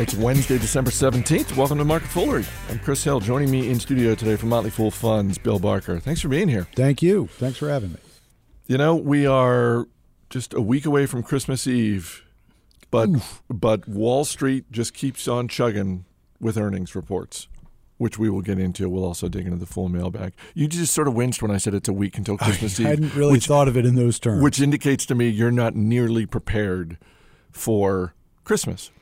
It's Wednesday, December 17th. Welcome to Market Foolery. I'm Chris Hill. Joining me in studio today from Motley Fool Funds, Bill Barker. Thanks for being here. Thank you. Thanks for having me. You know, we are just a week away from Christmas Eve, but but Wall Street just keeps on chugging with earnings reports, which we will get into. We'll also dig into the full mailbag. You just sort of winced when I said it's a week until Christmas I Eve. I hadn't really which, thought of it in those terms. which indicates to me you're not nearly prepared for Christmas.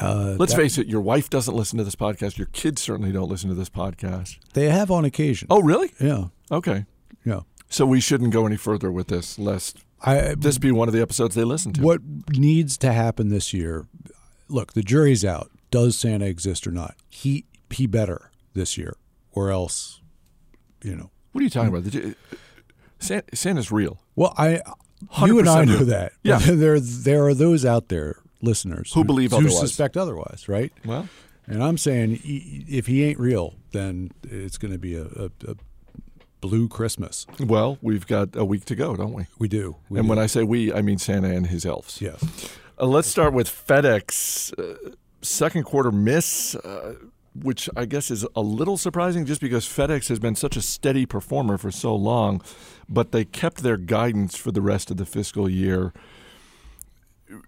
Uh, Let's that- face it, your wife doesn't listen to this podcast. Your kids certainly don't listen to this podcast. they have on occasion. Oh, really? yeah, Okay. yeah. So we shouldn't go any further with this, lest I this be one of the episodes they listen to. what needs to happen this year? Look, the jury's out. Does Santa exist or not? He he better this year, or else, you know. What are you talking about? Did you, San- Santa's real. Well, I you and I 100% know real. that. Yeah. there there are those out there, listeners, Who believe who otherwise. suspect otherwise, right? Well, And I'm saying, if he ain't real, then it's going to be a, a, a blue Christmas. well, we've got a week to go, don't we? We do. We and do. when I say we, I mean Santa and his elves. yes. Uh, let's start with FedEx. Uh, second quarter miss, uh, which I guess is a little surprising just because FedEx has been such a steady performer for so long, but they kept their guidance for the rest of the fiscal year.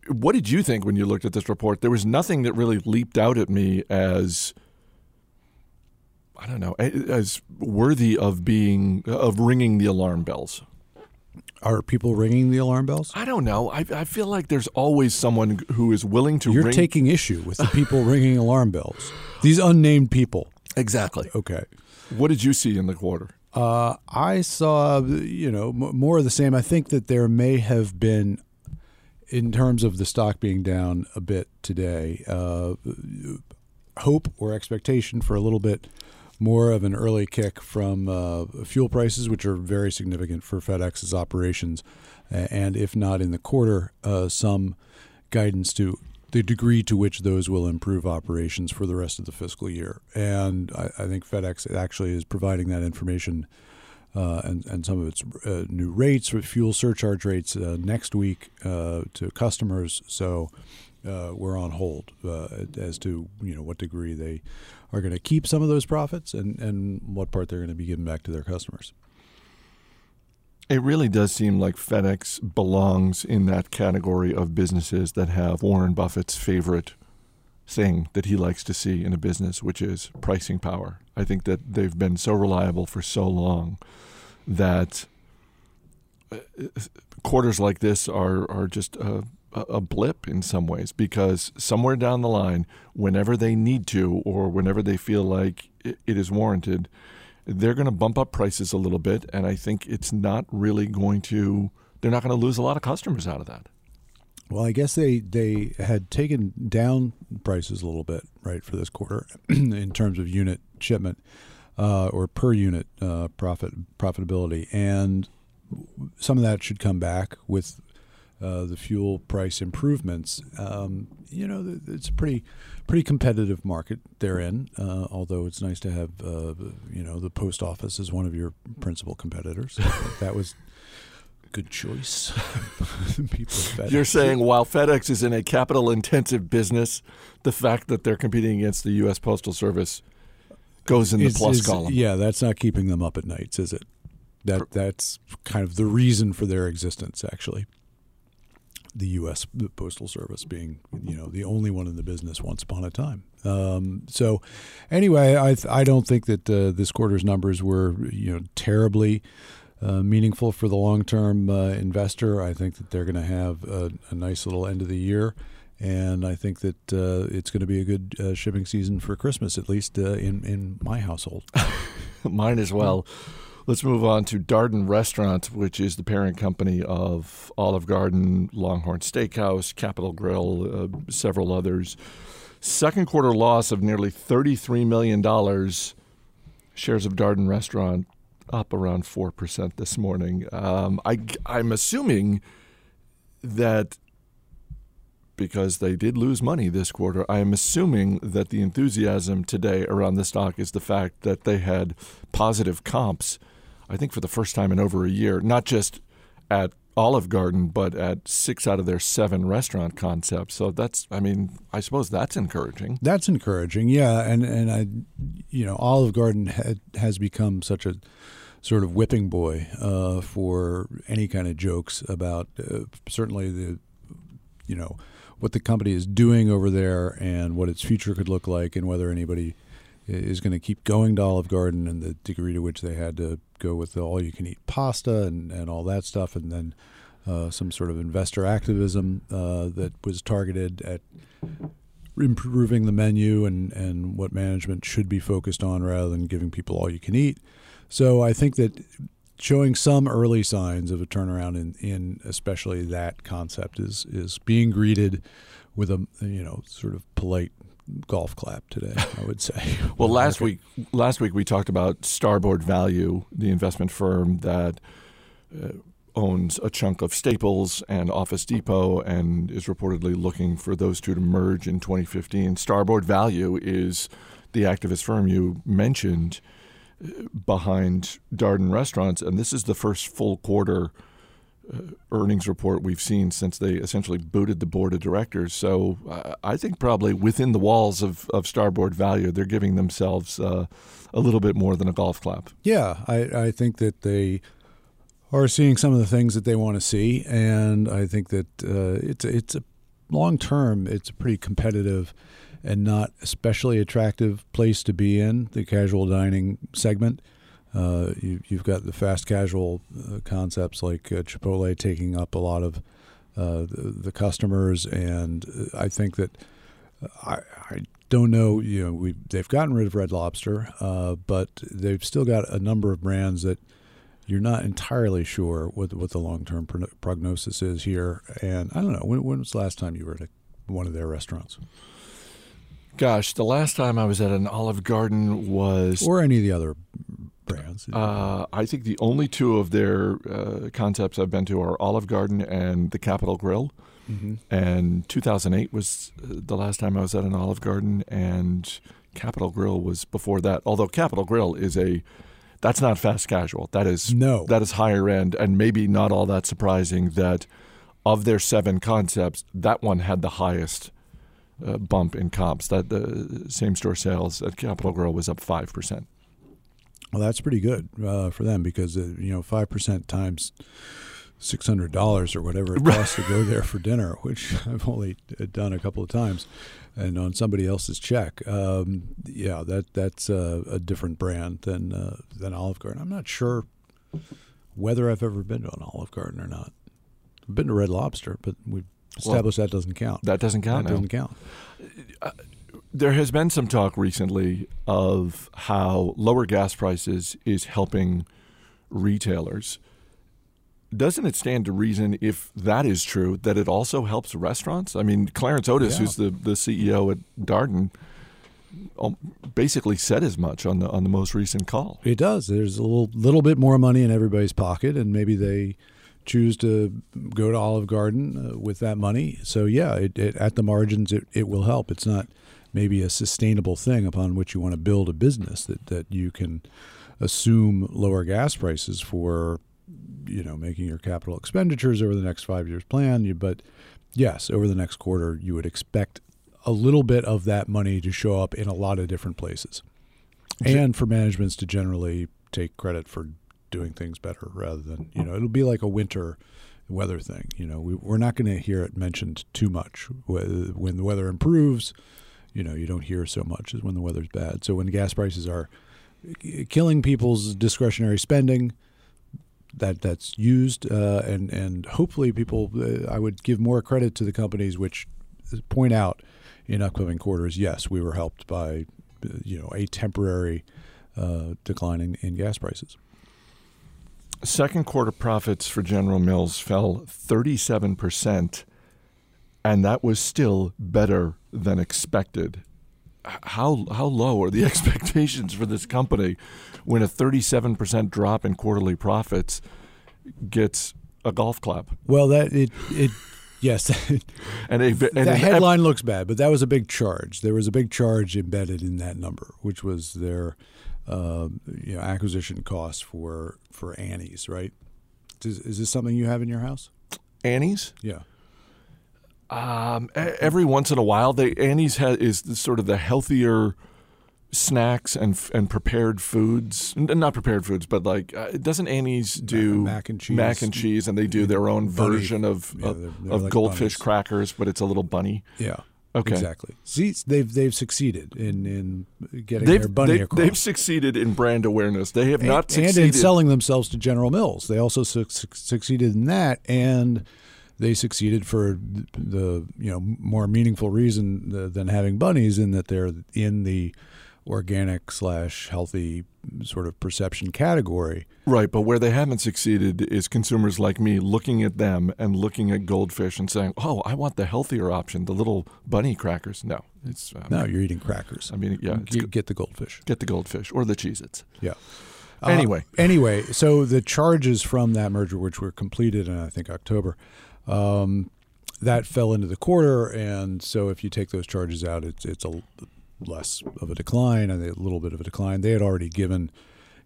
What did you think when you looked at this report? There was nothing that really leaped out at me as I don't know, as worthy of being of ringing the alarm bells. Are people ringing the alarm bells? I don't know. I, I feel like there's always someone who is willing to You're ring. taking issue with the people ringing alarm bells. These unnamed people. exactly. Okay. What did you see in the quarter? Uh, I saw, you know, m- more of the same. I think that there may have been, in terms of the stock being down a bit today, uh, hope or expectation for a little bit more of an early kick from uh, fuel prices, which are very significant for FedEx's operations, and if not in the quarter, uh, some guidance to the degree to which those will improve operations for the rest of the fiscal year. And I, I think FedEx actually is providing that information uh, and, and some of its uh, new rates, fuel surcharge rates uh, next week uh, to customers. So uh, we're on hold as to you know what degree they are going to keep some of those profits and, and what part they're going to be giving back to their customers. It really does seem like FedEx belongs in that category of businesses that have Warren Buffett's favorite thing that he likes to see in a business, which is pricing power. I think that they've been so reliable for so long that uh, quarters like this are are just a, a blip in some ways because somewhere down the line, whenever they need to or whenever they feel like it, it is warranted, they're going to bump up prices a little bit, and I think it's not really going to. They're not going to lose a lot of customers out of that. Well, I guess they, they had taken down prices a little bit, right, for this quarter in terms of unit shipment uh, or per unit uh, profit profitability, and some of that should come back with uh, the fuel price improvements. Um, you know, it's a pretty pretty competitive market they're in. Uh, although it's nice to have uh, you know the post office as one of your principal competitors. that was good choice. You're saying while FedEx is in a capital intensive business, the fact that they're competing against the U.S. Postal Service goes in the Is- plus is- column. Yeah, that's not keeping them up at nights, is it? That that's kind of the reason for their existence, actually. The U.S. Postal Service being, you know, the only one in the business once upon a time. Um, so, anyway, I I don't think that uh, this quarter's numbers were, you know, terribly uh, meaningful for the long term uh, investor. I think that they're going to have a, a nice little end of the year. And I think that uh, it's going to be a good uh, shipping season for Christmas, at least uh, in in my household. Mine as well. Let's move on to Darden Restaurant, which is the parent company of Olive Garden, Longhorn Steakhouse, Capital Grille, several others. Second quarter loss of nearly $33 million. Shares of Darden Restaurant up around 4% this morning. Um, I, I'm assuming that because they did lose money this quarter. I am assuming that the enthusiasm today around the stock is the fact that they had positive comps, I think for the first time in over a year, not just at Olive Garden, but at six out of their seven restaurant concepts. So that's, I mean, I suppose that's encouraging. That's encouraging, yeah. And and I, you know, Olive Garden had, has become such a sort of whipping boy uh, for any kind of jokes about uh, certainly the, you know, what the company is doing over there and what its future could look like, and whether anybody is going to keep going to Olive Garden and the degree to which they had to go with the all you can eat pasta and, and all that stuff, and then uh, some sort of investor activism uh, that was targeted at improving the menu and, and what management should be focused on rather than giving people all you can eat. So I think that showing some early signs of a turnaround in, in especially that concept is is being greeted with a you know sort of polite golf clap today. I would say. well, last week last week we talked about Starboard Value, the investment firm that. Uh, owns a chunk of Staples and Office Depot and is reportedly looking for those two to merge in 2015. Starboard Value is the activist firm you mentioned behind Darden Restaurants, and this is the first full quarter uh, earnings report we've seen since they essentially booted the board of directors. So uh, I think probably within the walls of, of Starboard Value, they're giving themselves uh, a little bit more than a golf clap. Yeah, I, I think that they are seeing some of the things that they want to see, and I think that uh, it's it's a long term. It's a pretty competitive and not especially attractive place to be in the casual dining segment. Uh, you, have got the fast casual uh, concepts like uh, Chipotle taking up a lot of uh, the, the, customers, and uh, I think that uh, I, I, don't know. You know, we they've gotten rid of Red Lobster, but they've still got a number of brands that you're not entirely sure what what the long term prognosis is here. And I don't know when, when was the last time you were at a, one of their restaurants? Gosh, the last time I was at an Olive Garden was or any of the other brands. Uh, I think the only two of their uh, concepts I've been to are Olive Garden and the Capital Grille. Mm-hmm. And 2008 was uh, the last time I was at an Olive Garden, and Capital Grille was before that. Although Capital Grille is a that's not fast casual. That is no. That is higher end, and maybe not all that surprising that of their seven concepts, that one had the highest uh, bump in comps. That the same store sales at Capital Grille was up five percent. Well, that's pretty good uh, for them because uh, you know five percent times six hundred dollars or whatever it costs to go there for dinner, which I've only done a couple of times, and on somebody else's check. Um, yeah, that that's a, a different brand than uh, than Olive Garden. I'm not sure whether I've ever been to an Olive Garden or not. I've been to Red Lobster, but we've established well, that doesn't count. That doesn't count. That doesn't count. There has been some talk recently of how lower gas prices is helping retailers. Doesn't it stand to reason, if that is true, that it also helps restaurants? I mean, Clarence Otis, yeah. who's the, the CEO at Darden, um, basically said as much on the on the most recent call. It does. There's a little little bit more money in everybody's pocket, and maybe they choose to go to Olive Garden uh, with that money. So yeah, it, it, at the margins, it, it will help. It's not maybe a sustainable thing upon which you want to build a business that that you can assume lower gas prices for you know making your capital expenditures over the next five years plan. You, but yes, over the next quarter, you would expect a little bit of that money to show up in a lot of different places, and for managements to generally take credit for doing things better rather than you know it'll be like a winter weather thing. You know, we, we're not going to hear it mentioned too much. When the weather improves, you know, you don't hear so much as when the weather's bad. So when gas prices are killing people's discretionary spending, that that's used, uh, and and hopefully people, uh, I would give more credit to the companies which point out in upcoming quarters. Yes, we were helped by, you know, a temporary uh, decline in, in gas prices. Second quarter profits for General Mills fell 37%, and that was still better than expected. How, how low are the expectations for this company when a 37% drop in quarterly profits gets a golf clap? Well, that it, it Yes, and, a, and the headline looks bad, but that was a big charge. There was a big charge embedded in that number, which was their uh, you know, acquisition costs for for Annie's, right? Does, is this something you have in your house? Annie's. Yeah. Um, every once in a while, they Annie's ha- is the, sort of the healthier snacks and and prepared foods. N- Not prepared foods, but like uh, doesn't Annie's do mac and cheese. mac and cheese, and they do their own Bunny. version of Yeah, of, they're- they're of like goldfish bunnies. crackers, but it's a little bunny. Yeah. Okay. Exactly. See, they've they've succeeded in in getting They've, their bunny they've, across. they've succeeded in brand awareness. They have and, not and in selling themselves to General Mills. They also su- succeeded in that, and they succeeded for the you know more meaningful reason than having bunnies in that they're in the organic slash healthy sort of perception category. Right, but where they haven't succeeded is consumers like me looking at them and looking at goldfish and saying, "Oh, I want the healthier option, the little bunny crackers." No, it's um, No, you're eating crackers. I mean, yeah, You get the goldfish. get the goldfish or the Cheez-Its. Yeah. Anyway. Uh, anyway, so the charges from that merger, which were completed in I think October, um, that fell into the quarter, and so if you take those charges out, it's it's a less of a decline and a little bit of a decline. They had already given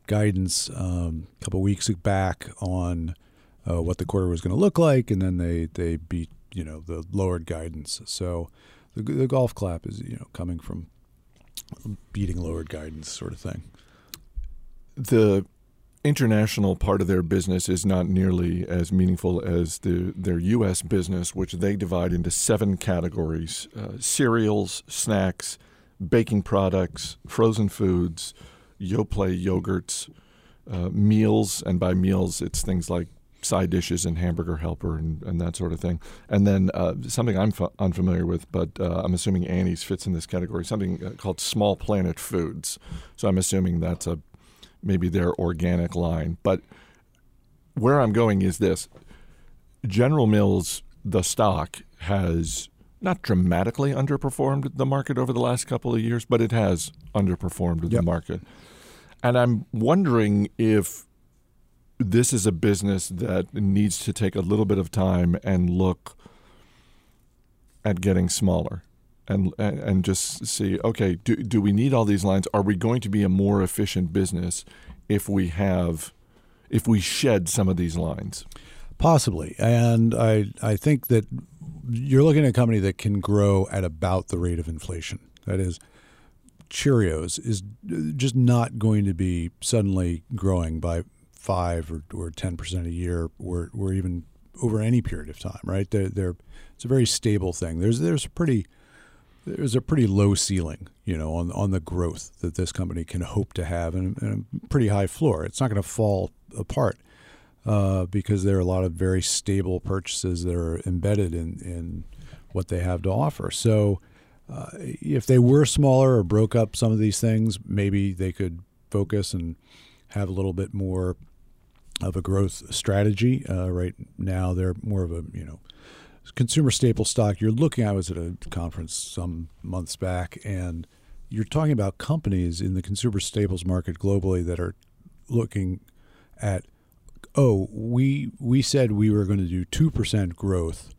guidance um, a couple weeks back on uh, what the quarter was going to look like, and then they they beat you know the lowered guidance. So the, the golf clap is you know coming from beating lowered guidance sort of thing. The international part of their business is not nearly as meaningful as the their U.S. business, which they divide into seven categories: uh, cereals, snacks, baking products, frozen foods, Yoplait yogurts, uh, meals, and by meals it's things like side dishes and hamburger helper and, and that sort of thing. And then uh, something I'm unfamiliar with, but uh, I'm assuming Annie's fits in this category, something uh, called Small Planet Foods. So I'm assuming that's a maybe their organic line. But where I'm going is this General Mills, the stock, has not dramatically underperformed the market over the last couple of years, but it has underperformed the market. And I'm wondering if this is a business that needs to take a little bit of time and look at getting smaller and and, just see okay do, do we need all these lines are we going to be a more efficient business if we have if we shed some of these lines Possibly, and I I think that you're looking at a company that can grow at about the rate of inflation. That is, Cheerios is just not going to be suddenly growing by five or, or ten percent a year, or or even over any period of time. Right? They're, they're it's a very stable thing. There's there's pretty there's a pretty low ceiling, you know, on on the growth that this company can hope to have, and, and a pretty high floor. It's not going to fall apart uh, because there are a lot of very stable purchases that are embedded in, in what they have to offer. So, uh, if they were smaller or broke up some of these things, maybe they could focus and have a little bit more of a growth strategy. Uh, right now, they're more of a you know consumer staple stock. You're looking. I was at a conference some months back, and you're talking about companies in the consumer staples market globally that are looking at oh, we we said we were going to do two percent growth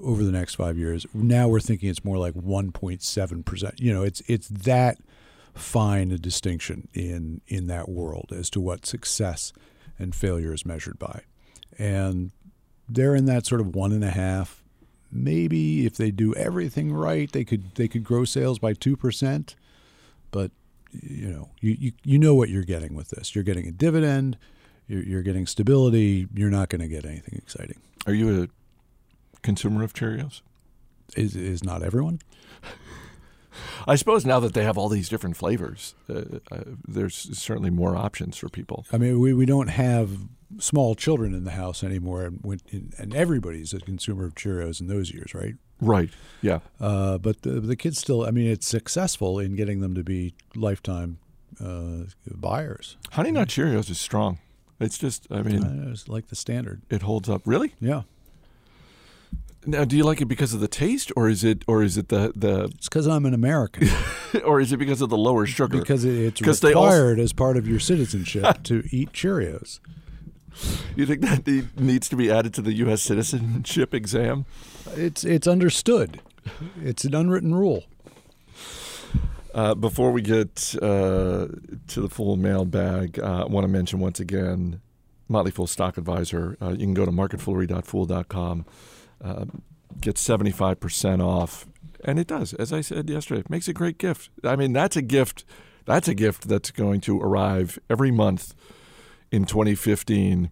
over the next five years. Now we're thinking it's more like one point seven percent. You know, it's it's that fine a distinction in in that world as to what success and failure is measured by, and they're in that sort of one and a half. Maybe if they do everything right, they could they could grow sales by two percent, but you know you, you you know what you're getting with this. You're getting a dividend you're, you're getting stability. You're not going to get anything exciting. are you a consumer of cheerios Is is not everyone? i suppose now that they have all these different flavors uh, uh, there's certainly more options for people I mean, we, we don't have small children in the house anymore, and when, and everybody's a consumer of Cheerios in those years, right? right yeah Uh, but the the kids still. I mean, it's successful in getting them to be lifetime uh, buyers. honey nut cheerios is strong it's just i mean Uh, It's like the standard. it holds up really Yeah, now do you like it because of the taste or is it or is it the the it's because I'm an American. or is it because of the lower sugar because it- it's they also- required as part of your citizenship to eat Cheerios. You think that needs to be added to the u.s citizenship exam It's it's understood. It's an unwritten rule. Uh, before we get uh, to the full mailbag, uh, I want to mention once again Motley Fool Stock Advisor. Uh, you can go to marketfoolery.fool.com, uh, get 75% off. And it does, as I said yesterday, it makes a great gift. I mean, that's a gift. That's a gift that's going to arrive every month in 2015.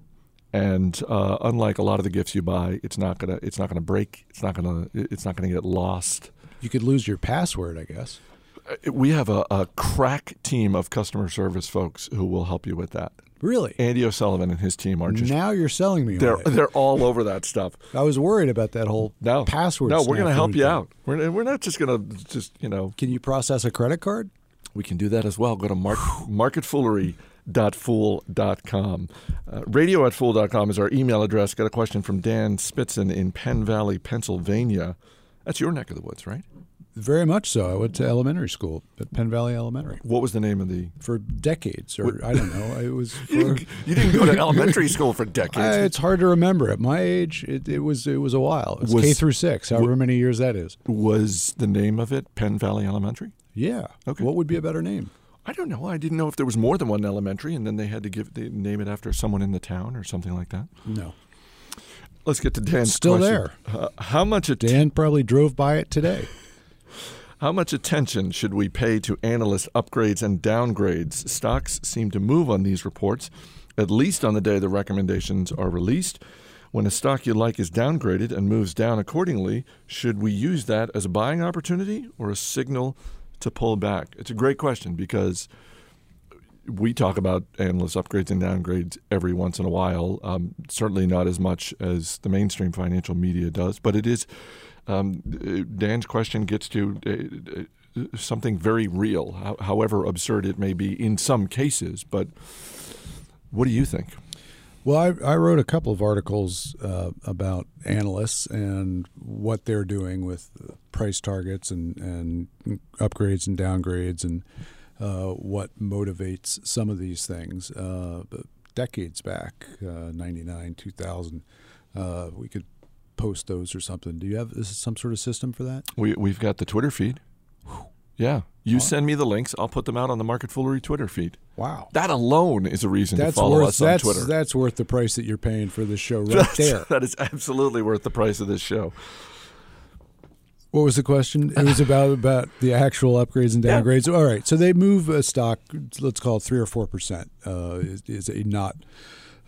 And uh, unlike a lot of the gifts you buy, it's not gonna it's not gonna break. It's not gonna it's not gonna get lost. You could lose your password, I guess. Uh, we have a, a crack team of customer service folks who will help you with that. Really? Andy O'Sullivan and his team are just now you're selling me. they're on it. they're all over that stuff. I was worried about that whole No password. No, we're going to help you thing. out. We're we're not just going to just you know Can you process a credit card? we can do that as well. Go to mark, marketfoolery.fool.com. Uh, radio at fool.com is our email address. Got a question from Dan Spitzen in Penn Valley, Pennsylvania. That's your neck of the woods, right? Very much so. I went to elementary school at Penn Valley Elementary What was the name of the? for decades, or I don't know. It was. You didn't, you didn't go to elementary school for decades. I, it's hard to remember. At my age, it, it was it was a while. It was, Was- K through six, however many years that is. was the name of it Penn Valley Elementary? Yeah. Okay. What would be a better name? I don't know. I didn't know if there was more than one elementary, and then they had to give they name it after someone in the town or something like that. No. Let's get to Dan's Still question. there. Uh, how much at- Dan probably drove by it today. How much attention should we pay to analyst upgrades and downgrades? Stocks seem to move on these reports, at least on the day the recommendations are released. When a stock you like is downgraded and moves down accordingly, should we use that as a buying opportunity or a signal to pull back? It's a great question because we talk about analyst upgrades and downgrades every once in a while. Um, certainly not as much as the mainstream financial media does, but it is. Um, Dan's question gets to uh, uh, something very real, however absurd it may be in some cases. But what do you think? Well, I, I wrote a couple of articles uh, about analysts and what they're doing with price targets and, and upgrades and downgrades and uh, what motivates some of these things. Uh, decades back, uh, 99, 2000, uh, we could post those or something. Do you have is some sort of system for that? We we've got the Twitter feed. Yeah, you send me the links. I'll put them out on the Market Foolery Twitter feed. Wow. That alone is a reason That's to follow worth us on that's, Twitter. that's worth the price that you're paying for this show right That's- there. that is absolutely worth the price of this show. What was the question? It was about about the actual upgrades and Yeah. downgrades. All right, so they move a stock. Let's call it three or four percent. Uh, is, is a not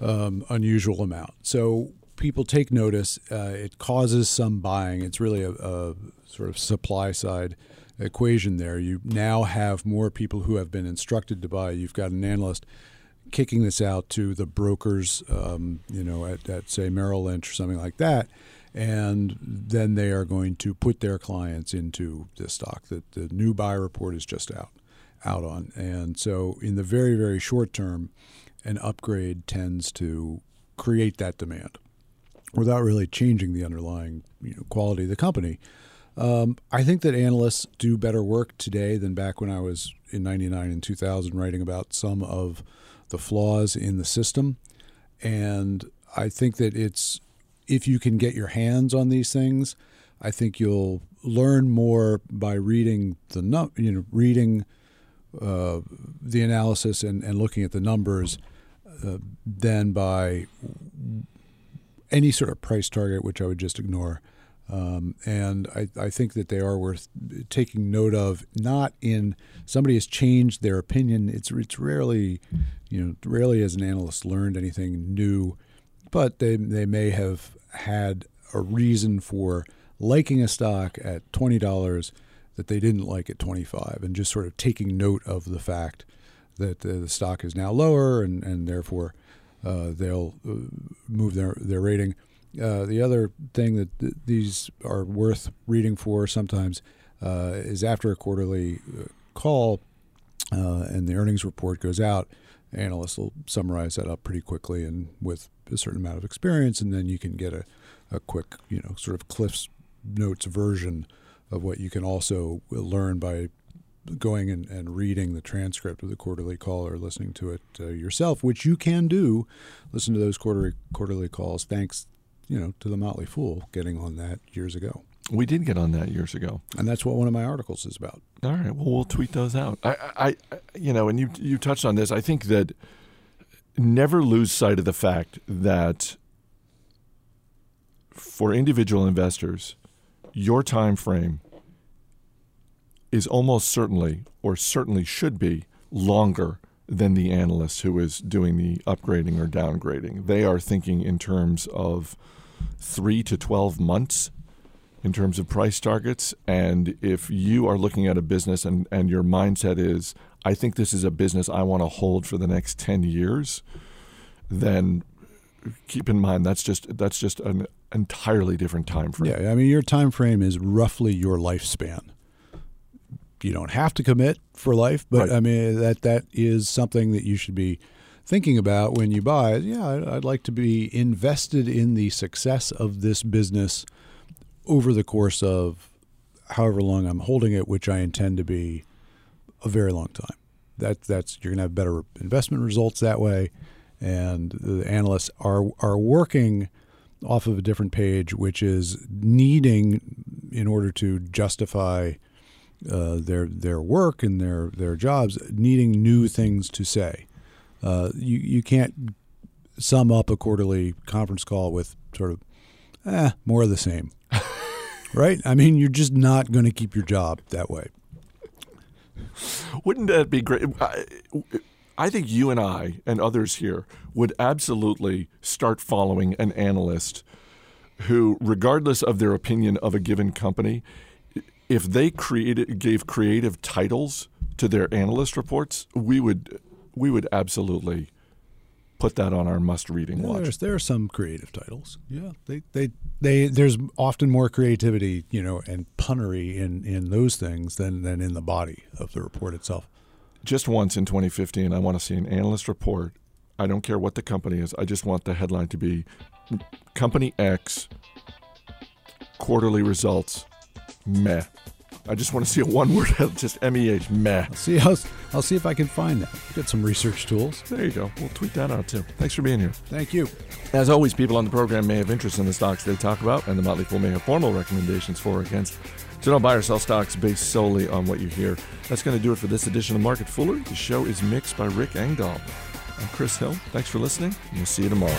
um, unusual amount. So people take notice. Uh, it causes some buying. It's really a, a sort of supply side equation there. You now have more people who have been instructed to buy. You've got an analyst kicking this out to the brokers, um, you know, at, at say Merrill Lynch or something like that, and then they are going to put their clients into this stock that the new buy report is just out out on. And so, in the very very short term, an upgrade tends to create that demand without really changing the underlying you know, quality of the company. Um, I think that analysts do better work today than back when I was in 99 and 2000 writing about some of the flaws in the system. And I think that it's, if you can get your hands on these things, I think you'll learn more by reading the, you know, reading uh, the analysis and, and looking at the numbers uh, than by any sort of price target, which I would just ignore. Um, and I, I think that they are worth taking note of. Not in somebody has changed their opinion. It's it's rarely, you know, rarely has an analyst learned anything new, but they they may have had a reason for liking a stock at twenty dollars that they didn't like at twenty five, and just sort of taking note of the fact that the, the stock is now lower, and and therefore uh, they'll uh, move their their rating. Uh, the other thing that th- these are worth reading for sometimes uh, is after a quarterly uh, call uh, and the earnings report goes out, analysts will summarize that up pretty quickly and with a certain amount of experience, and then you can get a, a quick, you know, sort of Cliff's Notes version of what you can also learn by going and, and reading the transcript of the quarterly call or listening to it uh, yourself, which you can do. Listen to those quarterly quarterly calls. Thanks, you know, to the Motley Fool getting on that years ago, We did get on that years ago. and that's what one of my articles is about. All right. Well, we'll tweet those out. I, I, I you know, and you you touched on this. I think that never lose sight of the fact that for individual investors, your time frame is almost certainly, or certainly should be, longer than the analyst who is doing the upgrading or downgrading. They are thinking in terms of three to 12 months in terms of price targets. And if you are looking at a business and, and your mindset is, I think this is a business I want to hold for the next 10 years, then keep in mind that's just that's just an entirely different time frame. Yeah, I mean your time frame is roughly your lifespan. You don't have to commit for life, but Right. I mean that that is something that you should be thinking about when you buy. Yeah, I'd, I'd like to be invested in the success of this business over the course of however long I'm holding it, which I intend to be a very long time. That that's you're going to have better investment results that way, and the analysts are are working off of a different page, which is needing in order to justify uh, their their work and their their jobs, needing new things to say. Uh, you you can't sum up a quarterly conference call with sort of eh, more of the same, right? I mean, you're just not going to keep your job that way. Wouldn't that be great? I, I think you and I and others here would absolutely start following an analyst who, regardless of their opinion of a given company, if they created gave creative titles to their analyst reports, we would we would absolutely put that on our must-reading Yeah, watch. there's there are some creative titles. Yeah, they, they they there's often more creativity, you know, and punnery in in those things than than in the body of the report itself. Just once in 2015, I want to see an analyst report. I don't care what the company is. I just want the headline to be Company X quarterly results meh. I just want to see a one word, just M E H, meh. See, I'll, I'll see if I can find that. Get some research tools. There you go. We'll tweet that out too. Thanks for being here. Thank you. As always, people on the program may have interest in the stocks they talk about, and the Motley Fool may have formal recommendations for or against. So don't buy or sell stocks based solely on what you hear. That's going to do it for this edition of Market Foolery. The show is mixed by Rick Engdahl. I'm Chris Hill. Thanks for listening, and we'll see you tomorrow.